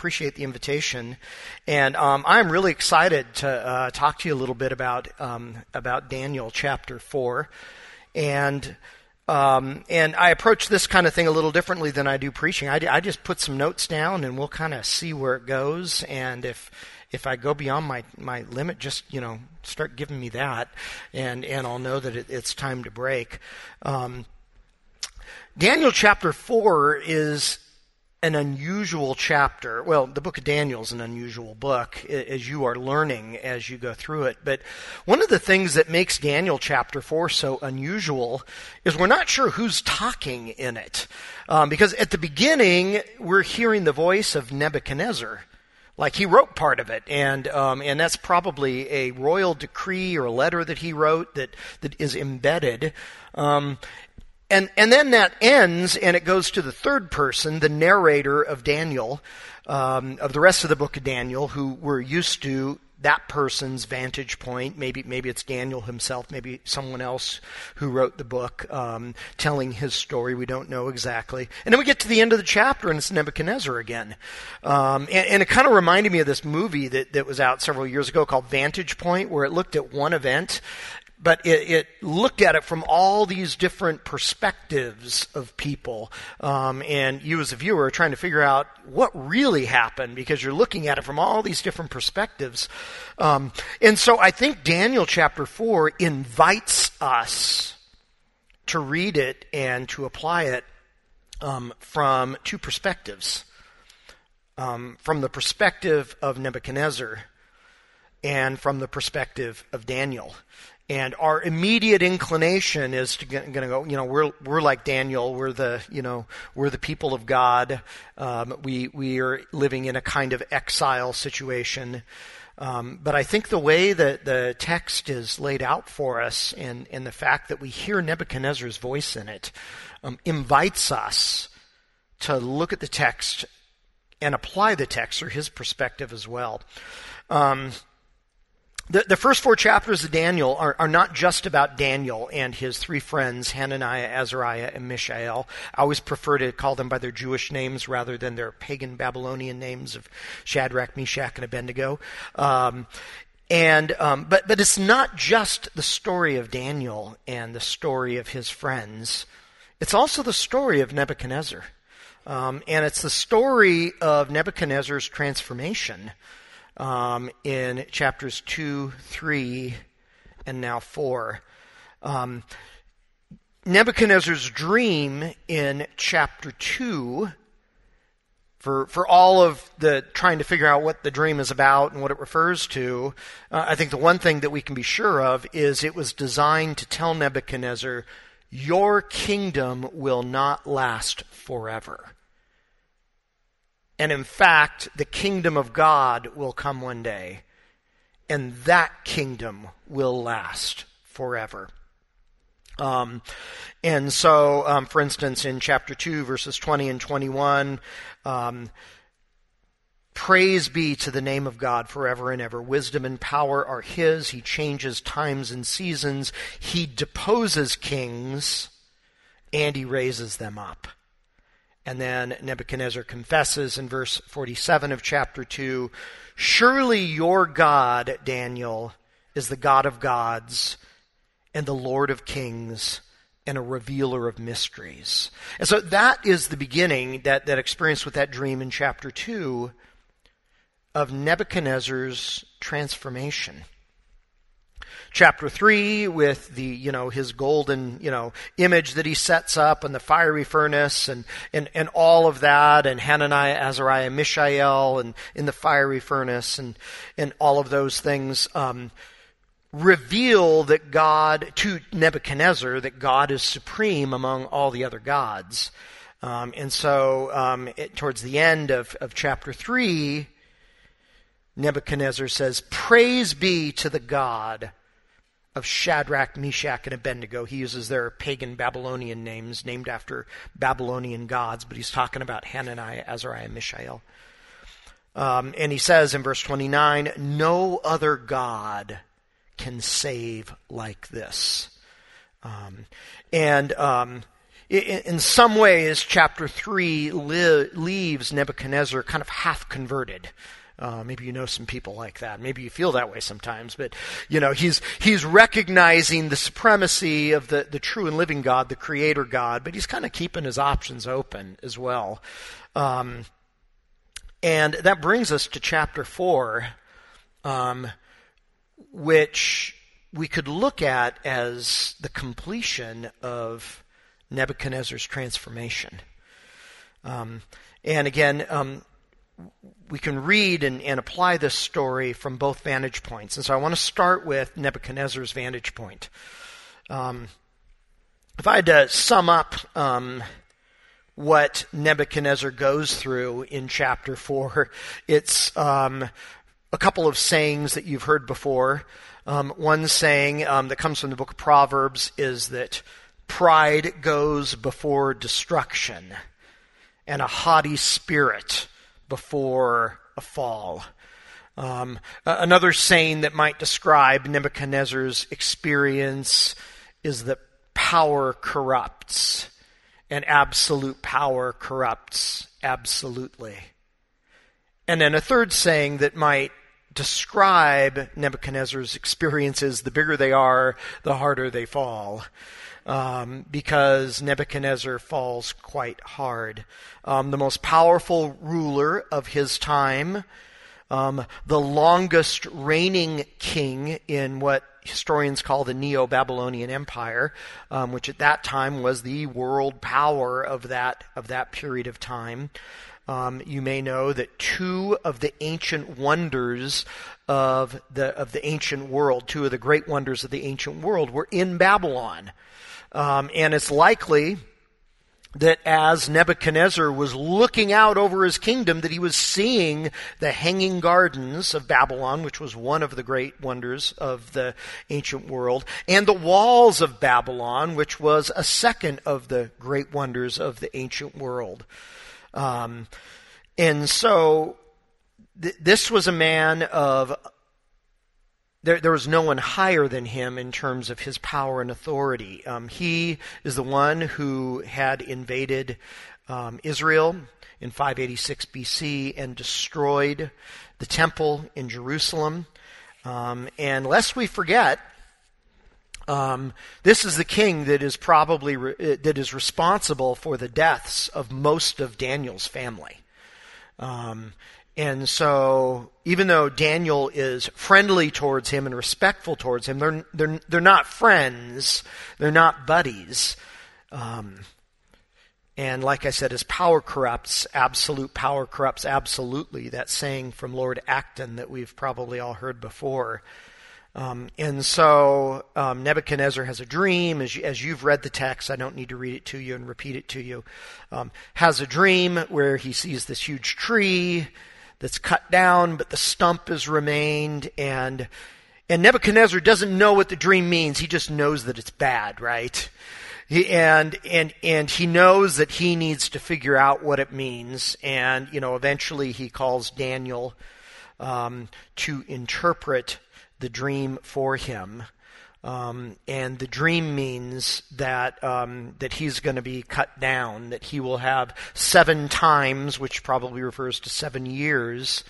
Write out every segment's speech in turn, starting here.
appreciate the invitation, and um, I'm really excited to uh, talk to you a little bit about um, about Daniel chapter four, and. Um, and I approach this kind of thing a little differently than I do preaching. I, I just put some notes down, and we'll kind of see where it goes. And if if I go beyond my, my limit, just you know start giving me that, and and I'll know that it, it's time to break. Um, Daniel chapter 4 is an unusual chapter. Well, the book of Daniel is an unusual book as you are learning as you go through it. But one of the things that makes Daniel chapter 4 so unusual is we're not sure who's talking in it. Um, because at the beginning, we're hearing the voice of Nebuchadnezzar. Like he wrote part of it, and um, and that's probably a royal decree or a letter that he wrote that that is embedded. Um, and, and then that ends and it goes to the third person, the narrator of Daniel, um, of the rest of the book of Daniel, who we're used to that person's vantage point. Maybe maybe it's Daniel himself, maybe someone else who wrote the book, um, telling his story. We don't know exactly. And then we get to the end of the chapter, and it's Nebuchadnezzar again. Um, and, and, it kind of reminded me of this movie that that was out several years ago called Vantage Point, where it looked at one event but it, it, looked at it from all these different perspectives of people. Um, and you, as a viewer, are trying to figure out what really happened because you're looking at it from all these different perspectives. Um, and so I think Daniel chapter 4 invites us to read it and to apply it um, from two perspectives. Um, from the perspective of Nebuchadnezzar and from the perspective of Daniel. And our immediate inclination is to going to go, you know, we're, we're like Daniel. We're the, you know, we're the people of God. Um, we, we are living in a kind of exile situation. Um, but I think the way that the text is laid out for us and, and the fact that we hear Nebuchadnezzar's voice in it um, invites us to look at the text and apply the text or his perspective as well. Um, the, the first four chapters of Daniel are, are not just about Daniel and his three friends, Hananiah, Azariah, and Mishael. I always prefer to call them by their Jewish names rather than their pagan Babylonian names of Shadrach, Meshach, and Abednego. Um, and um, but but it's not just the story of Daniel and the story of his friends. It's also the story of Nebuchadnezzar, um, and it's the story of Nebuchadnezzar's transformation um, in chapters 2, 3, and now 4. Um, Nebuchadnezzar's dream in chapter 2, for, for all of the trying to figure out what the dream is about and what it refers to, uh, I think the one thing that we can be sure of is it was designed to tell Nebuchadnezzar, Your kingdom will not last forever. And in fact, the kingdom of God will come one day, and that kingdom will last forever. Um, and so, um, for instance, in chapter 2, verses 20 and 21, um, Praise be to the name of God forever and ever. Wisdom and power are His. He changes times and seasons. He deposes kings and He raises them up. And then Nebuchadnezzar confesses in verse 47 of chapter 2 Surely your God, Daniel, is the God of gods and the Lord of kings and a revealer of mysteries. And so that is the beginning, that, that experience with that dream in chapter 2 of Nebuchadnezzar's transformation chapter 3 with the, you know, his golden, you know, image that he sets up and the fiery furnace and, and, and all of that and Hananiah, Azariah, Mishael and in the fiery furnace and, and all of those things, um, reveal that God, to Nebuchadnezzar, that God is supreme among all the other gods. Um, and so, um, it, towards the end of, of chapter 3, Nebuchadnezzar says, Praise be to the God of Shadrach, Meshach, and Abednego. He uses their pagan Babylonian names, named after Babylonian gods, but he's talking about Hananiah, Azariah, and Mishael. Um, and he says in verse 29, No other God can save like this. Um, and um, in some ways, chapter 3 li- leaves Nebuchadnezzar kind of half converted. Uh, maybe you know some people like that. Maybe you feel that way sometimes. But, you know, he's, he's recognizing the supremacy of the, the true and living God, the creator God, but he's kind of keeping his options open as well. Um, and that brings us to chapter 4, um, which we could look at as the completion of Nebuchadnezzar's transformation. Um, and again, um, we can read and, and, apply this story from both vantage points. And so I want to start with Nebuchadnezzar's vantage point. Um, if I had to sum up um, what Nebuchadnezzar goes through in chapter 4, it's um, a couple of sayings that you've heard before. Um, one saying um, that comes from the book of Proverbs is that pride goes before destruction, and a haughty spirit before a fall. Um, another saying that might describe Nebuchadnezzar's experience is that power corrupts, and absolute power corrupts absolutely. And then a third saying that might describe Nebuchadnezzar's experiences, the bigger they are, the harder they fall. Um, because Nebuchadnezzar falls quite hard. Um, the most powerful ruler of his time, um, the longest reigning king in what historians call the Neo Babylonian Empire, um, which at that time was the world power of that of that period of time. Um, you may know that two of the ancient wonders of the of the ancient world, two of the great wonders of the ancient world, were in Babylon, um, and it's likely that as Nebuchadnezzar was looking out over his kingdom, that he was seeing the hanging gardens of Babylon, which was one of the great wonders of the ancient world, and the walls of Babylon, which was a second of the great wonders of the ancient world. Um, and so th- this was a man of there, there, was no one higher than him in terms of his power and authority. Um, he is the one who had invaded um, Israel in 586 BC and destroyed the temple in Jerusalem. Um, and lest we forget, um, this is the king that is probably re- uh, that is responsible for the deaths of most of Daniel's family. Um, and so, even though Daniel is friendly towards him and respectful towards him, they're they're they're not friends. They're not buddies. Um, and like I said, as power corrupts, absolute power corrupts absolutely. That saying from Lord Acton that we've probably all heard before. Um, and so um, Nebuchadnezzar has a dream. As, you, you've read the text, I don't need to read it to you and repeat it to you. Um, has a dream where he sees this huge tree that's cut down, but the stump has remained. And and Nebuchadnezzar doesn't know what the dream means. He just knows that it's bad, right? And and and he knows that he needs to figure out what it means. And you know, eventually he calls Daniel um, to interpret the dream for him. Um, and the dream means that um, that he's going to be cut down, that he will have seven times, which probably refers to seven years,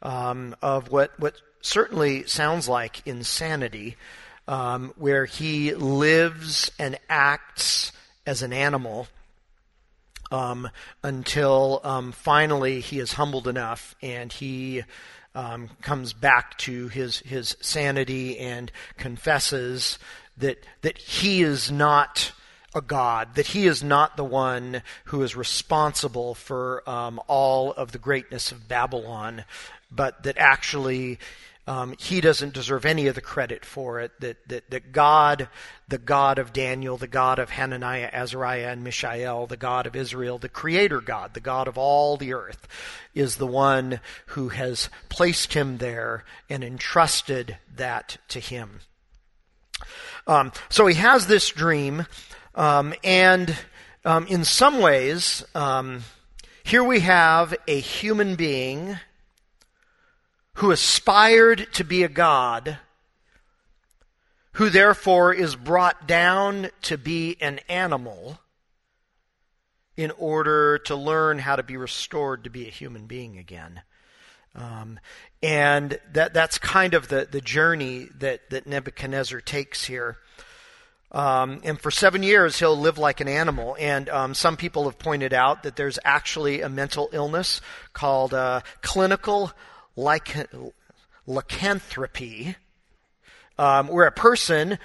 um, of what what certainly sounds like insanity, um, where he lives and acts as an animal. Um, until um, finally he is humbled enough and he um, comes back to his his sanity and confesses that that he is not a god, that he is not the one who is responsible for um, all of the greatness of Babylon, but that actually um, he doesn't deserve any of the credit for it. That, that, that God, the God of Daniel, the God of Hananiah, Azariah, and Mishael, the God of Israel, the Creator God, the God of all the earth, is the one who has placed him there and entrusted that to him. Um, so he has this dream, um, and um, in some ways, um, here we have a human being who aspired to be a God, who therefore is brought down to be an animal, in order to learn how to be restored to be a human being again. Um, and that that's kind of the, the journey that, that Nebuchadnezzar takes here. Um, and for seven years, he'll live like an animal. And um, some people have pointed out that there's actually a mental illness called uh, clinical lycanthropy, um, where a person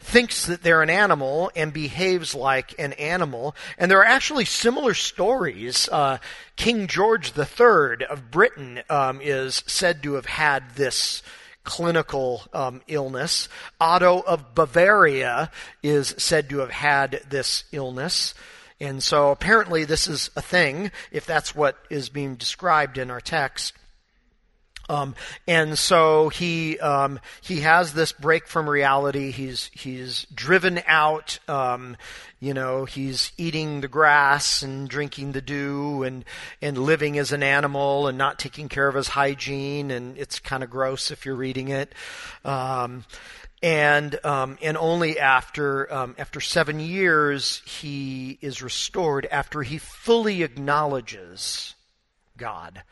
thinks that they're an animal and behaves like an animal. And there are actually similar stories. Uh, King George III of Britain um, is said to have had this clinical um, illness. Otto of Bavaria is said to have had this illness. And so apparently this is a thing, if that's what is being described in our text. Um, and so he um, he has this break from reality. He's he's driven out. Um, you know, he's eating the grass and drinking the dew and and living as an animal and not taking care of his hygiene. And it's kind of gross if you're reading it. Um, and um, and only after um, after seven years he is restored after he fully acknowledges God.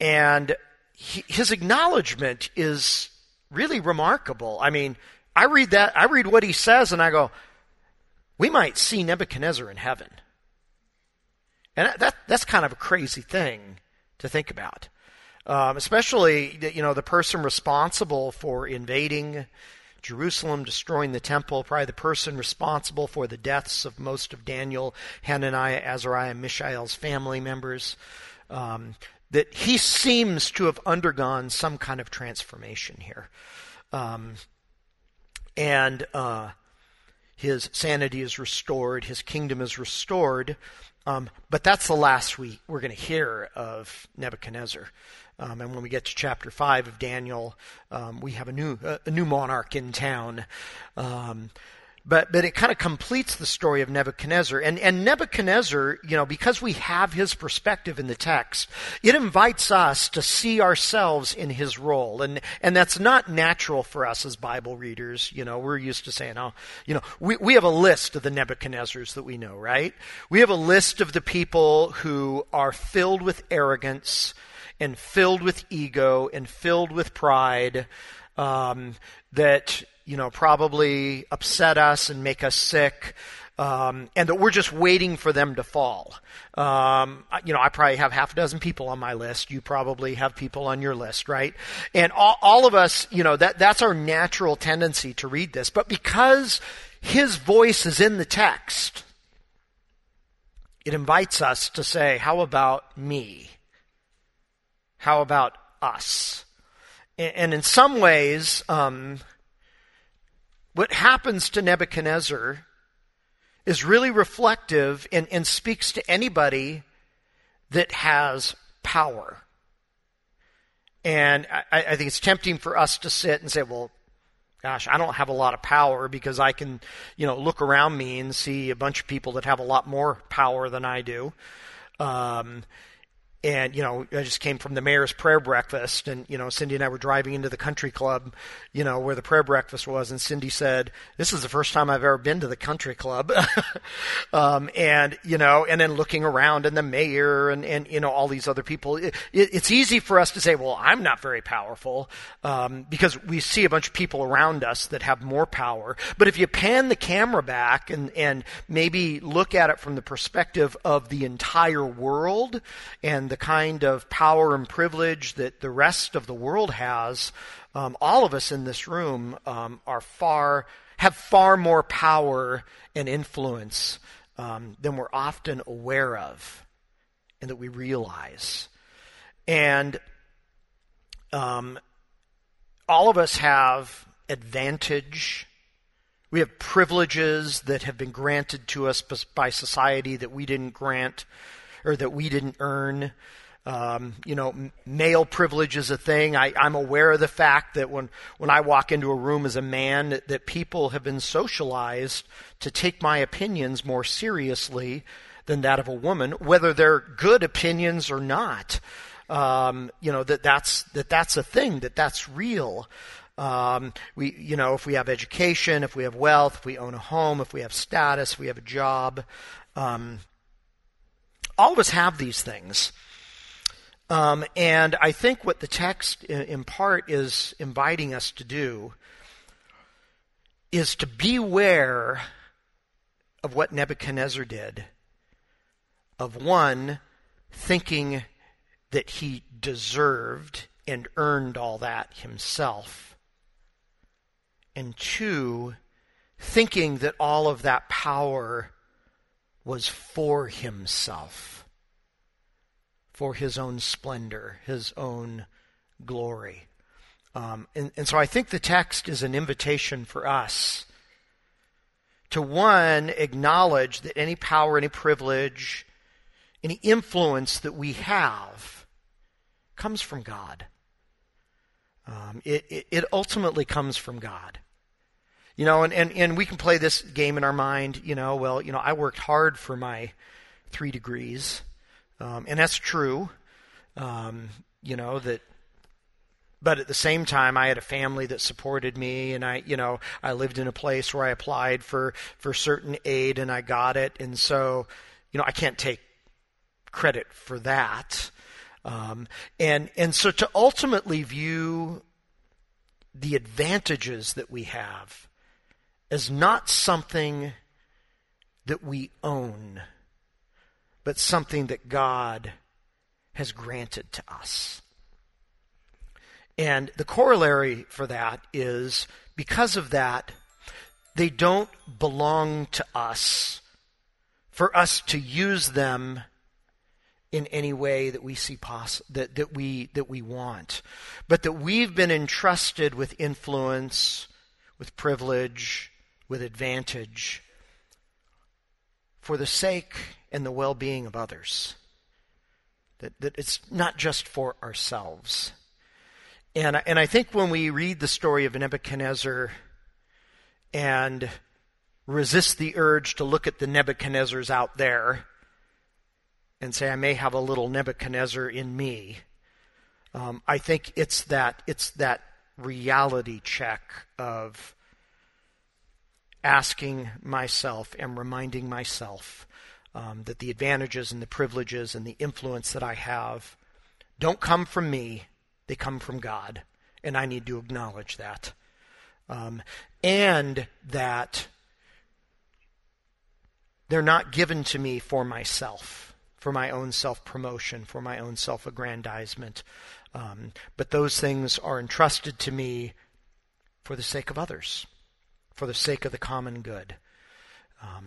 And he, his acknowledgement is really remarkable. I mean, I read that, I read what he says, and I go, we might see Nebuchadnezzar in heaven. And that, that's kind of a crazy thing to think about. Um, especially, you know, the person responsible for invading Jerusalem, destroying the temple, probably the person responsible for the deaths of most of Daniel, Hananiah, Azariah, Mishael's family members. Um, that he seems to have undergone some kind of transformation here. Um, and uh, his sanity is restored, his kingdom is restored. Um, but that's the last we, we're going to hear of Nebuchadnezzar. Um, and when we get to chapter 5 of Daniel, um, we have a new, a new monarch in town. But but it kind of completes the story of Nebuchadnezzar. And and Nebuchadnezzar, you know, because we have his perspective in the text, it invites us to see ourselves in his role. And and that's not natural for us as Bible readers. You know, we're used to saying, oh, you know, we, we have a list of the Nebuchadnezzars that we know, right? We have a list of the people who are filled with arrogance and filled with ego and filled with pride. Um, that you know, probably upset us and make us sick. Um, and that we're just waiting for them to fall. Um, you know, I probably have half a dozen people on my list. You probably have people on your list, right? And all, all of us, you know, that, that's our natural tendency to read this. But because his voice is in the text, it invites us to say, how about me? How about us? And, and in some ways, um, what happens to Nebuchadnezzar is really reflective and, and speaks to anybody that has power. And I, I, think it's tempting for us to sit and say, well, gosh, I don't have a lot of power because I can, you know, look around me and see a bunch of people that have a lot more power than I do. Um, and you know i just came from the mayor's prayer breakfast and you know cindy and i were driving into the country club you know where the prayer breakfast was and cindy said this is the first time i've ever been to the country club. Um, and you know and then looking around and the mayor and, and you know all these other people it, it, it's easy for us to say well i'm not very powerful um, because we see a bunch of people around us that have more power. But if you pan the camera back and and maybe look at it from the perspective of the entire world and the the kind of power and privilege that the rest of the world has, um, all of us in this room um, are far have far more power and influence um, than we're often aware of, and that we realize. And um, all of us have advantage. We have privileges that have been granted to us by society that we didn't grant or that we didn't earn. Um, you know, male privilege is a thing. I, am aware of the fact that when, when I walk into a room as a man, that, that people have been socialized to take my opinions more seriously than that of a woman, whether they're good opinions or not. Um, you know that that's that that's a thing that that's real. Um, we, you know, if we have education, if we have wealth, if we own a home, if we have status, if we have a job. Um, all of us have these things. Um, and I think what the text, in, part, is inviting us to do is to beware of what Nebuchadnezzar did, of one, thinking that he deserved and earned all that himself, and two, thinking that all of that power was for himself, for his own splendor, his own glory. Um, and, and so I think the text is an invitation for us to one, acknowledge that any power, any privilege, any influence that we have comes from God. Um, it, it, it, ultimately comes from God. You know, and, and, and we can play this game in our mind, you know, well, you know, I worked hard for my three degrees. Um, and that's true. Um, you know, that but at the same time i had a family that supported me and i you know i lived in a place where i applied for for certain aid and i got it and so you know i can't take credit for that um, and and so to ultimately view the advantages that we have as not something that we own but something that god has granted to us. And the corollary for that is because of that, they don't belong to us for us to use them in any way that we see poss- that, that we that we want. But that we've been entrusted with influence with privilege with advantage for the sake and the well-being of others. That, that it's not just for ourselves. And, and I think when we read the story of Nebuchadnezzar and resist the urge to look at the Nebuchadnezzars out there and say, I may have a little Nebuchadnezzar in me, um, I think it's that, it's that reality check of asking myself and reminding myself um, that the advantages and the privileges and the influence that I have don't come from me they come from God, and I need to acknowledge that. Um, and that they're not given to me for myself, for my own self promotion, for my own self aggrandizement. Um, but those things are entrusted to me for the sake of others, for the sake of the common good. Um,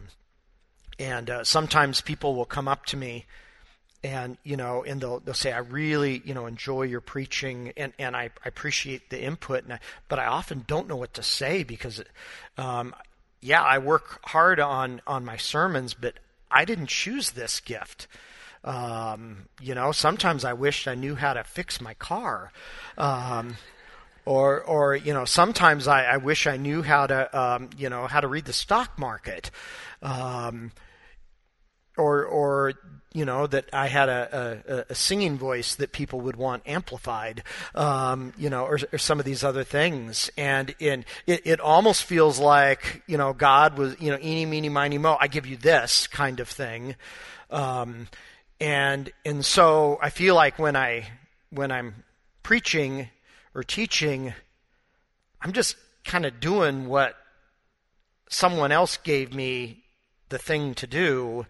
and uh, sometimes people will come up to me and you know and they'll they'll say i really you know enjoy your preaching and and i, I appreciate the input and I, but i often don't know what to say because um, yeah i work hard on on my sermons but i didn't choose this gift um, you know sometimes i wish i knew how to fix my car um, or or you know sometimes I, I wish I knew how to um, you know how to read the stock market, um, or or you know that I had a, a, a, singing voice that people would want amplified, um, you know, or, or, some of these other things, and in it, it almost feels like you know God was you know eeny meeny miny mo I give you this kind of thing, um, and and so I feel like when I when I'm preaching or teaching, I'm just kind of doing what someone else gave me the thing to do.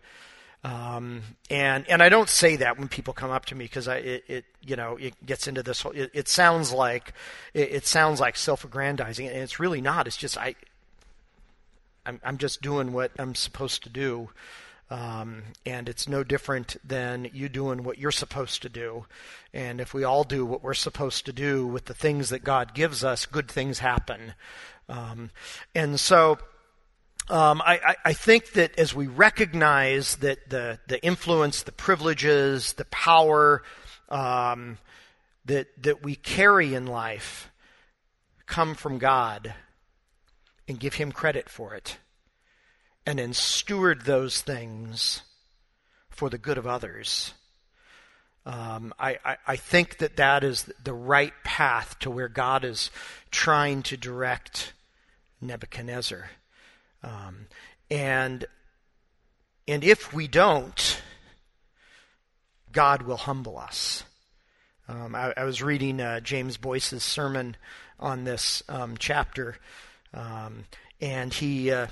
Um, and and I don't say that when people come up to me because I it, it, you know it gets into this whole, it, it sounds like it, it sounds like self-aggrandizing and it's really not. It's just I I'm I'm just doing what I'm supposed to do um, and it's no different than you doing what you're supposed to do. And if we all do what we're supposed to do with the things that God gives us good things happen. Um, and so um, I, I, think that as we recognize that the, the influence, the privileges, the power um, that, that we carry in life come from God and give Him credit for it, and then steward those things for the good of others, Um, I, I, I think that that is the right path to where God is trying to direct Nebuchadnezzar. Um, and and if we don't, God will humble us. Um, I, I, was reading uh, James Boice's sermon on this um, chapter, um, and he uh,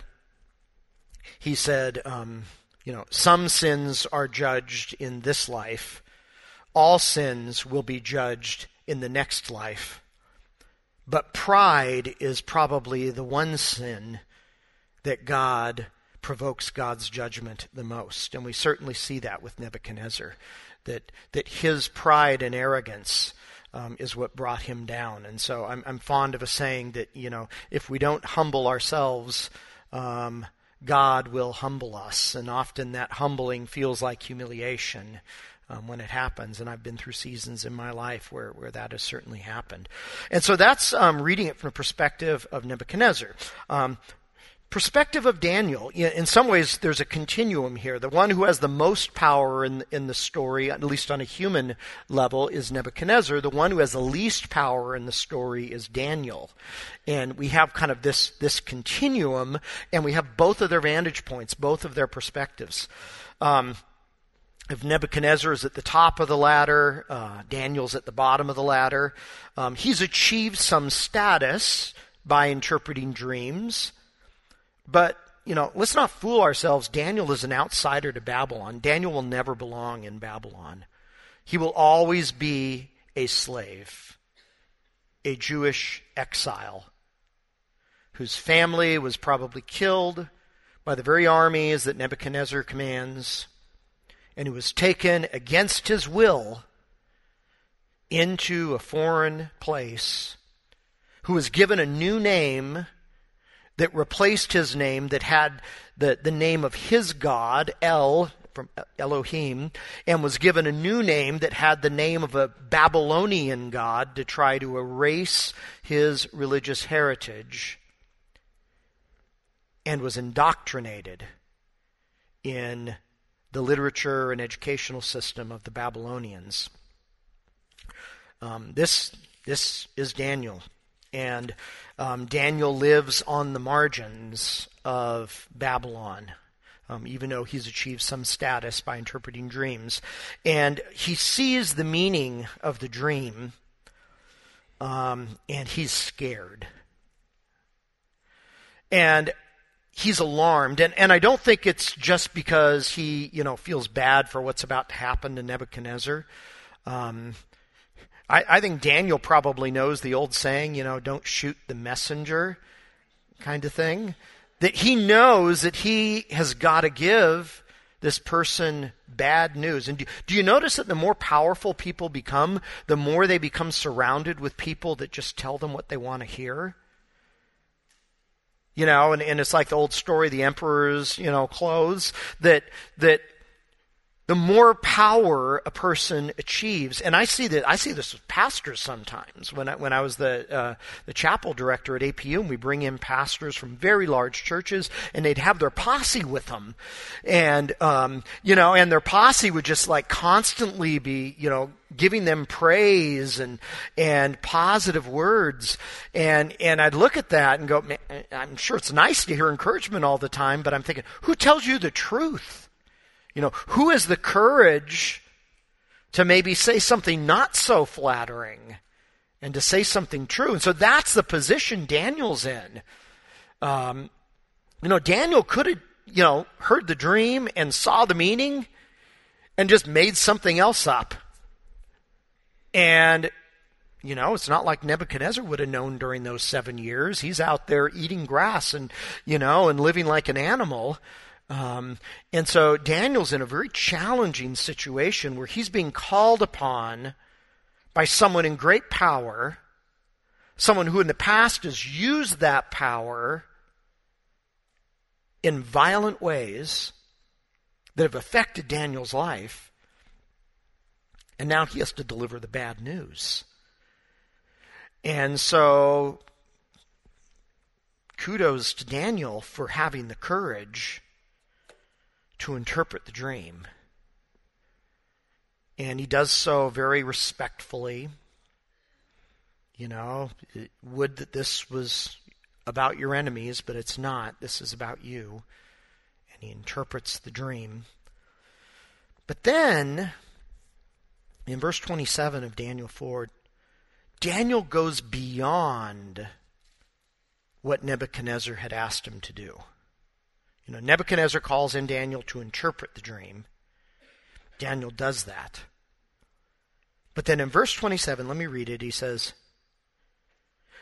he said, um, you know, some sins are judged in this life. All sins will be judged in the next life. But pride is probably the one sin that God provokes God's judgment the most. And we certainly see that with Nebuchadnezzar, that, that his pride and arrogance um, is what brought him down. And so I'm, I'm fond of a saying that, you know, if we don't humble ourselves, um, God will humble us. And often that humbling feels like humiliation. Um, when it happens, and I've been through seasons in my life where, where that has certainly happened. And so that's um, reading it from the perspective of Nebuchadnezzar. Um, perspective of Daniel, in some ways, there's a continuum here. The one who has the most power in, in the story, at least on a human level, is Nebuchadnezzar. The one who has the least power in the story is Daniel. And we have kind of this, this continuum, and we have both of their vantage points, both of their perspectives. Um, if Nebuchadnezzar is at the top of the ladder, uh, Daniel's at the bottom of the ladder. Um, he's achieved some status by interpreting dreams. But, you know, let's not fool ourselves. Daniel is an outsider to Babylon. Daniel will never belong in Babylon. He will always be a slave, a Jewish exile, whose family was probably killed by the very armies that Nebuchadnezzar commands, and who was taken against his will into a foreign place, who was given a new name that replaced his name, that had the, the name of his God, El, from Elohim, and was given a new name that had the name of a Babylonian God to try to erase his religious heritage, and was indoctrinated in the literature and educational system of the Babylonians. Um, this, this is Daniel. And um, Daniel lives on the margins of Babylon. Um, even though he's achieved some status by interpreting dreams. And he sees the meaning of the dream, um, and he's scared. And he's alarmed. And, and I don't think it's just because he, you know, feels bad for what's about to happen to Nebuchadnezzar. Um, I, I think Daniel probably knows the old saying, you know, don't shoot the messenger kind of thing. That he knows that he has got to give this person bad news. And do, do, you notice that the more powerful people become, the more they become surrounded with people that just tell them what they want to hear? You know, and, and it's like the old story, the emperor's, you know, clothes, that, that the more power a person achieves, and I see that I see this with pastors sometimes. When I, when I was the uh, the chapel director at APU, and we bring in pastors from very large churches, and they'd have their posse with them, and um, you know, and their posse would just like constantly be, you know, giving them praise and and positive words, and and I'd look at that and go, I'm sure it's nice to hear encouragement all the time, but I'm thinking, who tells you the truth? You know, who has the courage to maybe say something not so flattering and to say something true? And so that's the position Daniel's in. Um, you know, Daniel could have, you know, heard the dream and saw the meaning and just made something else up. And, you know, it's not like Nebuchadnezzar would have known during those seven years. He's out there eating grass and, you know, and living like an animal. Um, and so Daniel's in a very challenging situation where he's being called upon by someone in great power, someone who in the past has used that power in violent ways that have affected Daniel's life. And now he has to deliver the bad news. And so, kudos to Daniel for having the courage to interpret the dream. And he does so very respectfully. You know, would that this was about your enemies, but it's not. This is about you. And he interprets the dream. But then, in verse 27 of Daniel 4, Daniel goes beyond what Nebuchadnezzar had asked him to do. You know, Nebuchadnezzar calls in Daniel to interpret the dream. Daniel does that. But then in verse 27, let me read it. He says,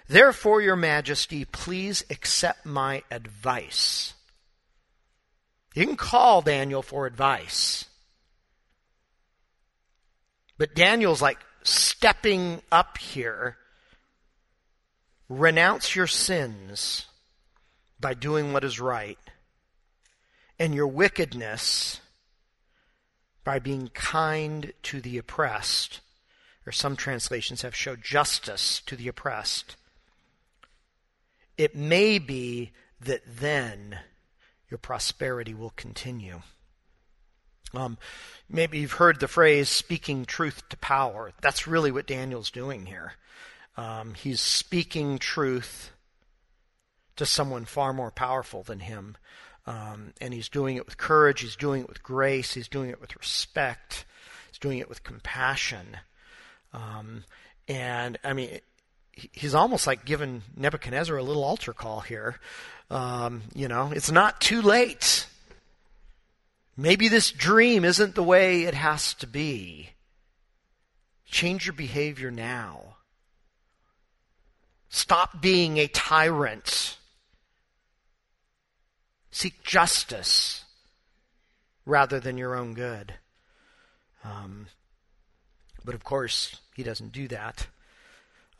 Therefore, your majesty, please accept my advice. You can call Daniel for advice. But Daniel's like stepping up here. Renounce your sins by doing what is right, and your wickedness by being kind to the oppressed. Or some translations have showed justice to the oppressed. It may be that then your prosperity will continue. Um, maybe you've heard the phrase speaking truth to power. That's really what Daniel's doing here. Um, he's speaking truth to someone far more powerful than him. Um, and he's doing it with courage, he's doing it with grace, he's doing it with respect, he's doing it with compassion. Um, and I mean, he's almost like giving Nebuchadnezzar a little altar call here. Um, you know, it's not too late. Maybe this dream isn't the way it has to be. Change your behavior now. Stop being a tyrant. Seek justice rather than your own good. Um, but of course, he doesn't do that.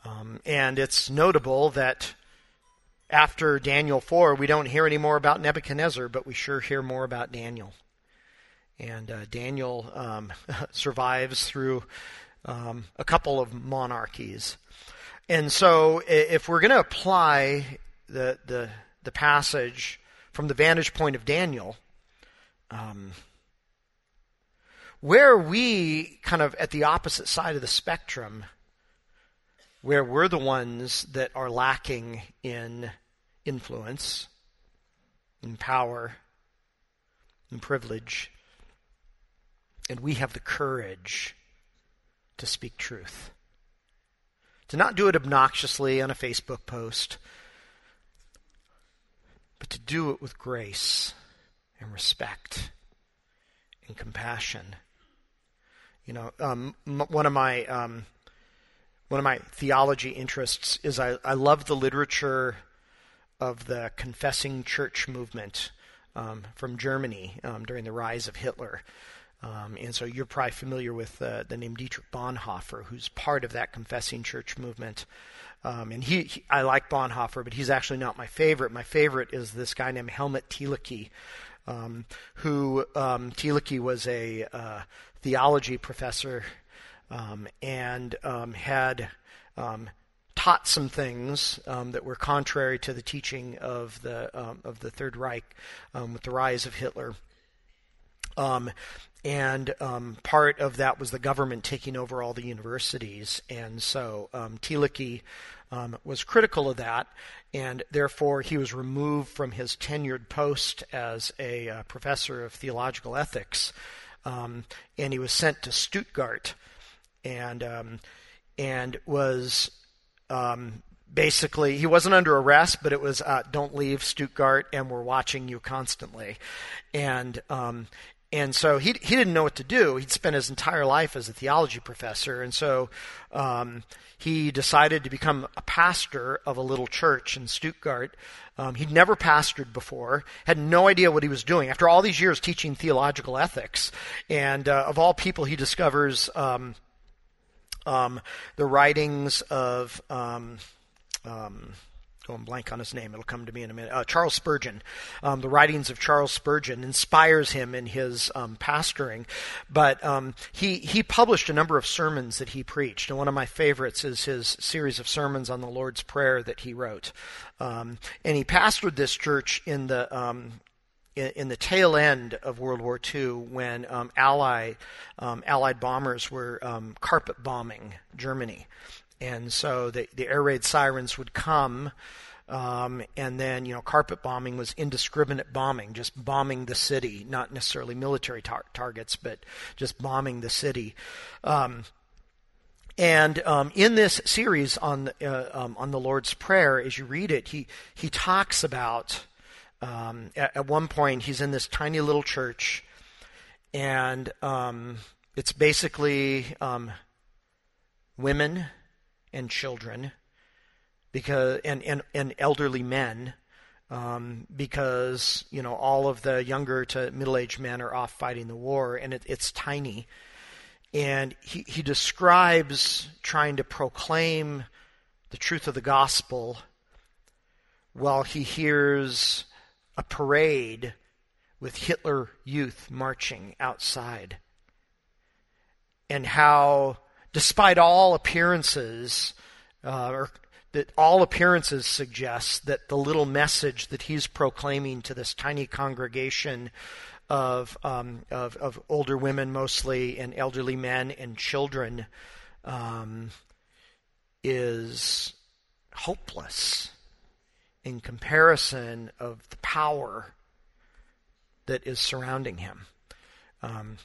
Um, and it's notable that after Daniel 4, we don't hear any more about Nebuchadnezzar, but we sure hear more about Daniel. And uh, Daniel um, survives through um, a couple of monarchies. And so, if we're going to apply the, the, the, passage from the vantage point of Daniel, um, where are we kind of at the opposite side of the spectrum, where we're the ones that are lacking in influence, in power, in privilege, and we have the courage to speak truth. To not do it obnoxiously on a Facebook post, but to do it with grace and respect and compassion. You know, um, m- one of my um, one of my theology interests is I, I love the literature of the confessing church movement um, from Germany um, during the rise of Hitler. Um, and so you're probably familiar with uh, the name Dietrich Bonhoeffer, who's part of that confessing church movement. Um, and he, he, I like Bonhoeffer, but he's actually not my favorite. My favorite is this guy named Helmut Thielicke, um, who um, was a uh, theology professor um, and um, had um, taught some things um, that were contrary to the teaching of the um, of the Third Reich um, with the rise of Hitler. And part of that was the government taking over all the universities, and so um, was critical of that, and therefore he was removed from his tenured post as a uh, professor of theological ethics, and he was sent to Stuttgart, and um, and was um, basically he wasn't under arrest, but it was uh, don't leave Stuttgart, and we're watching you constantly, and um, and so he he didn't know what to do. He'd spent his entire life as a theology professor, and so um, he decided to become a pastor of a little church in Stuttgart. Um, he'd never pastored before, had no idea what he was doing. After all these years teaching theological ethics, and uh, of all people, he discovers um, um, the writings of um, um, going blank on his name. It'll come to me in a minute. Uh, Charles Spurgeon. Um, the writings of Charles Spurgeon inspires him in his um, pastoring, but um, he he published a number of sermons that he preached, and one of my favorites is his series of sermons on the Lord's Prayer that he wrote. Um, and he pastored this church in the um, in, the tail end of World War II, when um, Ally, um, Allied bombers were um, carpet bombing Germany, and so the, the air raid sirens would come. Um, and then, you know, carpet bombing was indiscriminate bombing, just bombing the city, not necessarily military tar- targets, but just bombing the city. Um, and um, in this series on uh, um, on the Lord's Prayer, as you read it, he he talks about um, at, at, one point he's in this tiny little church, and um, it's basically um, women and children, because and and, and elderly men. Um, because you know all of the younger to middle-aged men are off fighting the war, and it, it's tiny, and he, he describes trying to proclaim the truth of the gospel while he hears a parade with Hitler youth marching outside. And how, despite all appearances, uh, or that all appearances suggest that the little message that he's proclaiming to this tiny congregation of, um, of, of older women mostly and elderly men and children um, is hopeless in comparison of the power that is surrounding him. Um,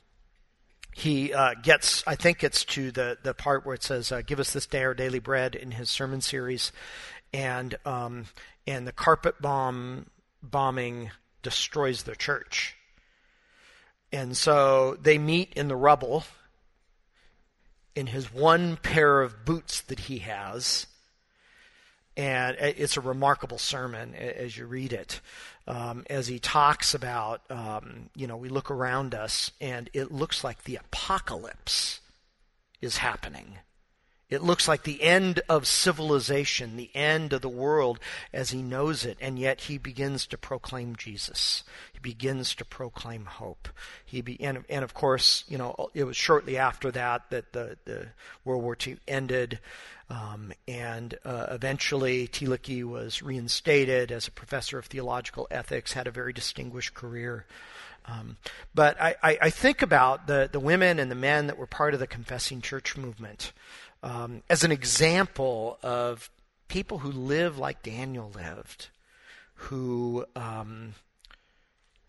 he uh, gets, I think it's to the, the part where it says, uh, "Give us this day our daily bread" in his sermon series, and um, and the carpet bomb bombing destroys the church. And so they meet in the rubble in his one pair of boots that he has. And it's a remarkable sermon as you read it. Um, as he talks about, um, you know, we look around us and it looks like the apocalypse is happening. It looks like the end of civilization, the end of the world as he knows it, and yet he begins to proclaim Jesus. He begins to proclaim hope. He be, and, and of course, you know, it was shortly after that that the, the World War II ended, um, and uh, eventually Thielicke was reinstated as a professor of theological ethics, had a very distinguished career. Um, but I, I, I, think about the, the women and the men that were part of the confessing church movement um, as an example of people who live like Daniel lived, who, um,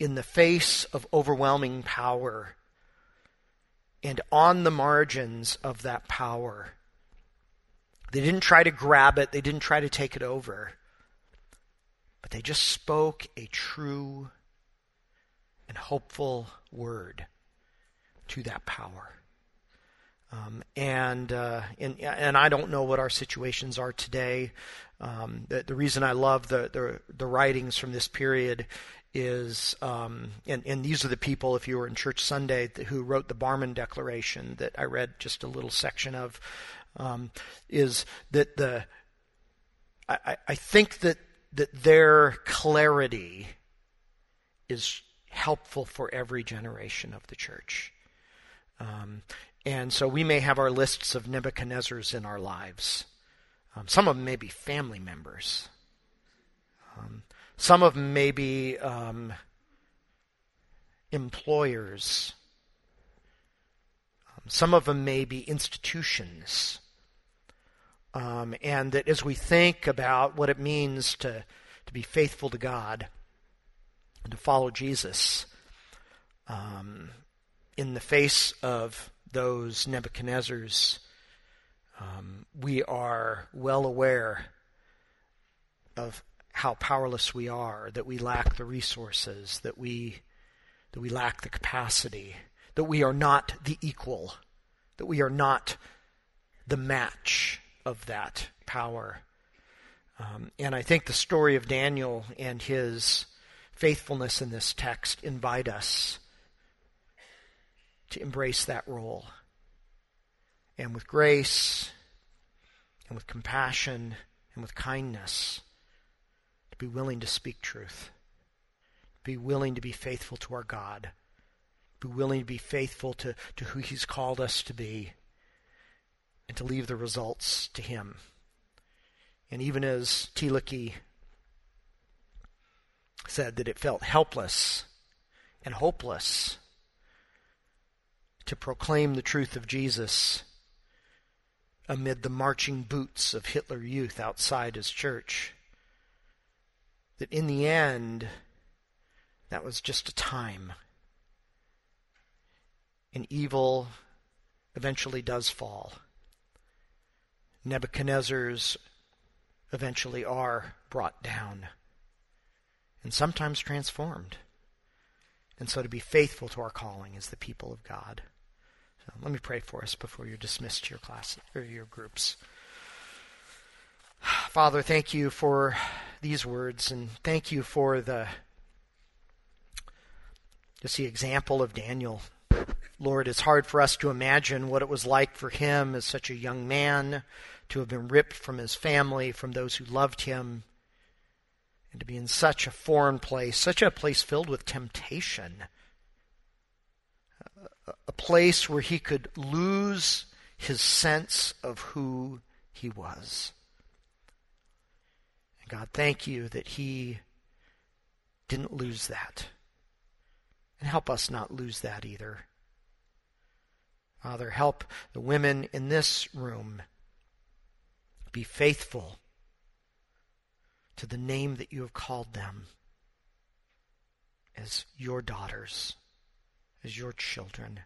in the face of overwhelming power and on the margins of that power, they didn't try to grab it, they didn't try to take it over, but they just spoke a true and hopeful word to that power. Um, and, uh, and and I don't know what our situations are today. Um, the, the reason I love the, the, the writings from this period is um, and and these are the people if you were in church Sunday who wrote the Barmen Declaration that I read just a little section of um, is that the I, I think that that their clarity is helpful for every generation of the church. Um, and so we may have our lists of Nebuchadnezzars in our lives. Um, some of them may be family members. Um, some of them may be um, employers. Um, some of them may be institutions. Um, and that as we think about what it means to, to be faithful to God and to follow Jesus um, in the face of those Nebuchadnezzars, um, we are well aware of how powerless we are, that we lack the resources, that we that we lack the capacity, that we are not the equal, that we are not the match of that power. Um, and I think the story of Daniel and his faithfulness in this text invite us to embrace that role. And with grace, and with compassion, and with kindness, to be willing to speak truth, be willing to be faithful to our God, be willing to be faithful to, to who He's called us to be, and to leave the results to Him. And even as Thielicke said that it felt helpless and hopeless to proclaim the truth of Jesus amid the marching boots of Hitler Youth outside his church. That in the end, that was just a time. And evil eventually does fall. Nebuchadnezzar's eventually are brought down and sometimes transformed. And so to be faithful to our calling as the people of God. So let me pray for us before you're dismissed to your class or your groups. Father, thank you for these words and thank you for the just the example of Daniel. Lord, it's hard for us to imagine what it was like for him as such a young man to have been ripped from his family, from those who loved him, and to be in such a foreign place, such a place filled with temptation, a place where he could lose his sense of who he was. And God, thank you that he didn't lose that. And help us not lose that either. Father, help the women in this room be faithful to the name that you have called them as your daughters, as your children.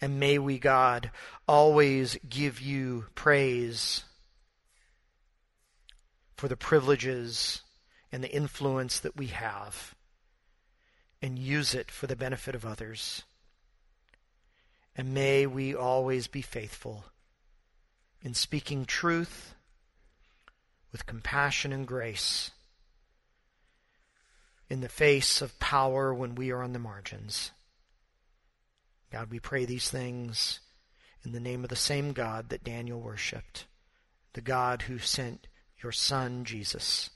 And may we, God, always give you praise for the privileges and the influence that we have and use it for the benefit of others. And may we always be faithful in speaking truth with compassion and grace in the face of power when we are on the margins. God, we pray these things in the name of the same God that Daniel worshiped, the God who sent your Son, Jesus.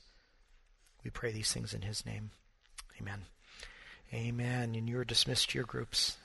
We pray these things in his name. Amen. Amen. And you are dismissed to your groups.